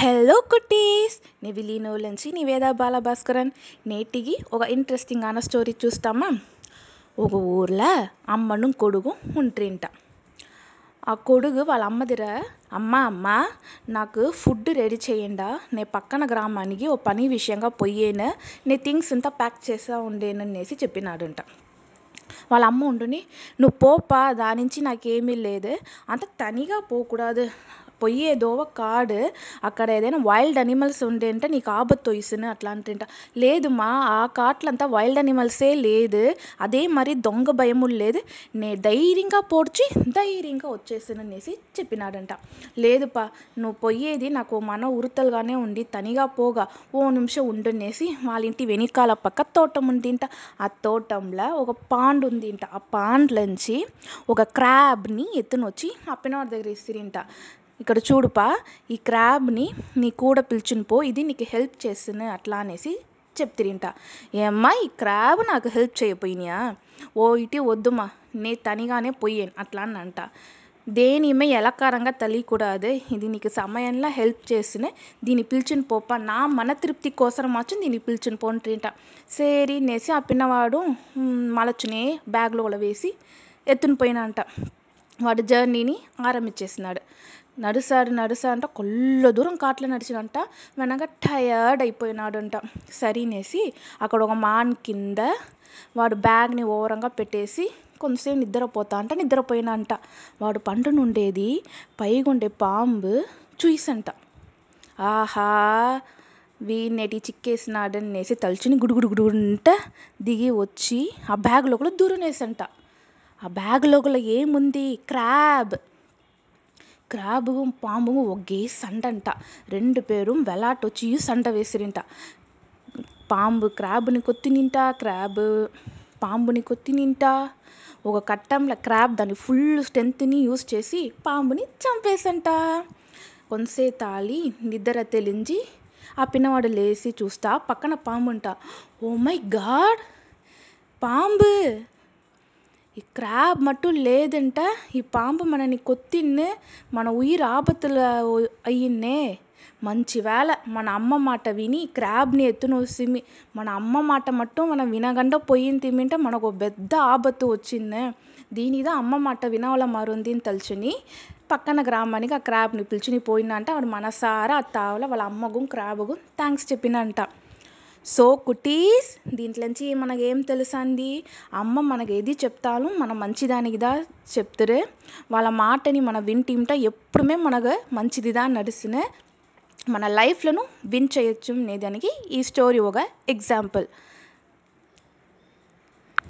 Hello cuties నీ నుంచి నివేద బాలభాస్కరన్ నేటికి ఒక ఇంట్రెస్టింగ్ ఆన స్టోరీ చూస్తామా ఒక ఊర్లో అమ్మను కొడుకు ఉంట్రింట ఆ కొడుకు వాళ్ళ అమ్మ దగ్గర అమ్మ అమ్మ నాకు ఫుడ్ రెడీ చేయండా నే పక్కన గ్రామానికి ఓ పని విషయంగా పోయేను నీ థింగ్స్ అంతా ప్యాక్ చేసా ఉండేననేసి చెప్పినాడంట వాళ్ళ అమ్మ ఉండుని నువ్వు పోపా దాని నుంచి నాకేమీ లేదు అంత తనిగా పోకూడదు పోయేదో కాడు అక్కడ ఏదైనా వైల్డ్ అనిమల్స్ ఉండేంట నీకు ఆపత్తు వయసును అట్లా అంటుంట లేదుమా ఆ కాట్లంతా వైల్డ్ అనిమల్సే లేదు. అదే మరి దొంగ భయము లేదు. నే ధైర్యంగా పోడ్చి ధైర్యంగా వచ్చేసాను అనేసి చెప్పినాడంట. లేదుపా నువ్వు పొయ్యేది నాకు మన ఉరుతలుగానే ఉండి తనిగా పోగా ఓ నిమిషం ఉండునేసి వాళ్ళ ఇంటి వెనకాల పక్క తోటం ఉందింట. ఆ తోటంలో ఒక పాండ్ ఉందింట. ఆ పాండ్లోంచి ఒక క్రాబ్ని ఎత్తునొచ్చి వచ్చి ఆ దగ్గర ఇసిరింట. ఇక్కడ చూడుపా ఈ క్రాబ్ని నీ కూడా పిలుచుని పో ఇది నీకు హెల్ప్ చేస్తుంది అట్లా అనేసి చెప్తిరింట. ఏమ్మా ఈ క్రాబ్ నాకు హెల్ప్ చేయపోయినాయా? ఓ ఇటీ వద్దుమా నే తనిగానే పోయాను అట్లా అని అంట. దేనిమే ఎలకారంగా తెలియకూడదు ఇది నీకు సమయంలో హెల్ప్ చేసిన దీన్ని పిలిచిన పోప నా మన తృప్తి కోసం మాత్రం దీన్ని పిలిచిన పోంట్రింట సరి నేసి ఆ పిన్నవాడు మలచునే బ్యాగ్లో వేసి ఎత్తుని పోయినంట. వాడు జర్నీని ఆరంభించేసినాడు. నడుసాడు నడుసా అంట కొల్ల దూరం కాట్లో నడిచినంట. వెనక టయర్డ్ అయిపోయినాడంట. సరినేసి అక్కడ ఒక మాన్ కింద వాడు బ్యాగ్ని ఓరంగా పెట్టేసి కొంతసేపు నిద్రపోతా అంట నిద్రపోయినంట. వాడు పండునుండేది పైగుండే పాంబు చూసంట ఆహా వీణెటి చిక్కేసినాడనేసి తలుచుని గుడుగుడుగుడుగుంట దిగి వచ్చి ఆ బ్యాగ్ లోపల దూరనేసంట. ఆ బ్యాగ్ లోపల ఏముంది? క్రాబ్ క్రాబు పాము ఒకే సండంట రెండు పేరు వెలాటొచ్చి సంట వేసిరింట. పాంబు క్రాబ్ని కొత్తినింట క్రాబ్ పాంబుని కొత్తినింట ఒక కట్టంలో క్రాబ్ దాని ఫుల్ స్ట్రెంత్ని యూస్ చేసి పాంబుని చంపేసంట. కొంతసే తాళి నిద్ర తెలించి ఆ పిన్నవాడు లేచి చూస్తా పక్కన పాంబు అంట ఓ మై గాడ్! పాంబు! ఈ క్రాబ్ మట్టు లేదంట ఈ పాంపు మనని కొత్తిన్నే మన ఉయిర్ ఆపత్తులు అయ్యిందే. మంచి వేళ మన అమ్మ మాట విని క్రాబ్ని ఎత్తున వసిమి మన అమ్మ మాట మట్టు మనం వినగండ పోయింది తిమింటే మనకు పెద్ద ఆపత్తు వచ్చిందే. దీనిదా అమ్మ మాట వినవల మారుంది అని తలుచుని పక్కన గ్రామానికి ఆ క్రాబ్ని పిలిచిని పోయిందంట. వాడు మనసారా ఆ తావల వాళ్ళ అమ్మగు క్రాబగు థ్యాంక్స్ చెప్పినంట. సో కుటీస్ దీంట్లోంచి మనకేం తెలుసంది అమ్మ మనకి ఏది చెప్తాను మన మంచిదానికిదా చెప్తురే. వాళ్ళ మాటని మన వింటింట ఎప్పుడుమే మనకు మంచిదిదా నడుస్తునే మన లైఫ్లను విన్ చేయొచ్చు అనేదానికి ఈ స్టోరీ ఒక ఎగ్జాంపుల్.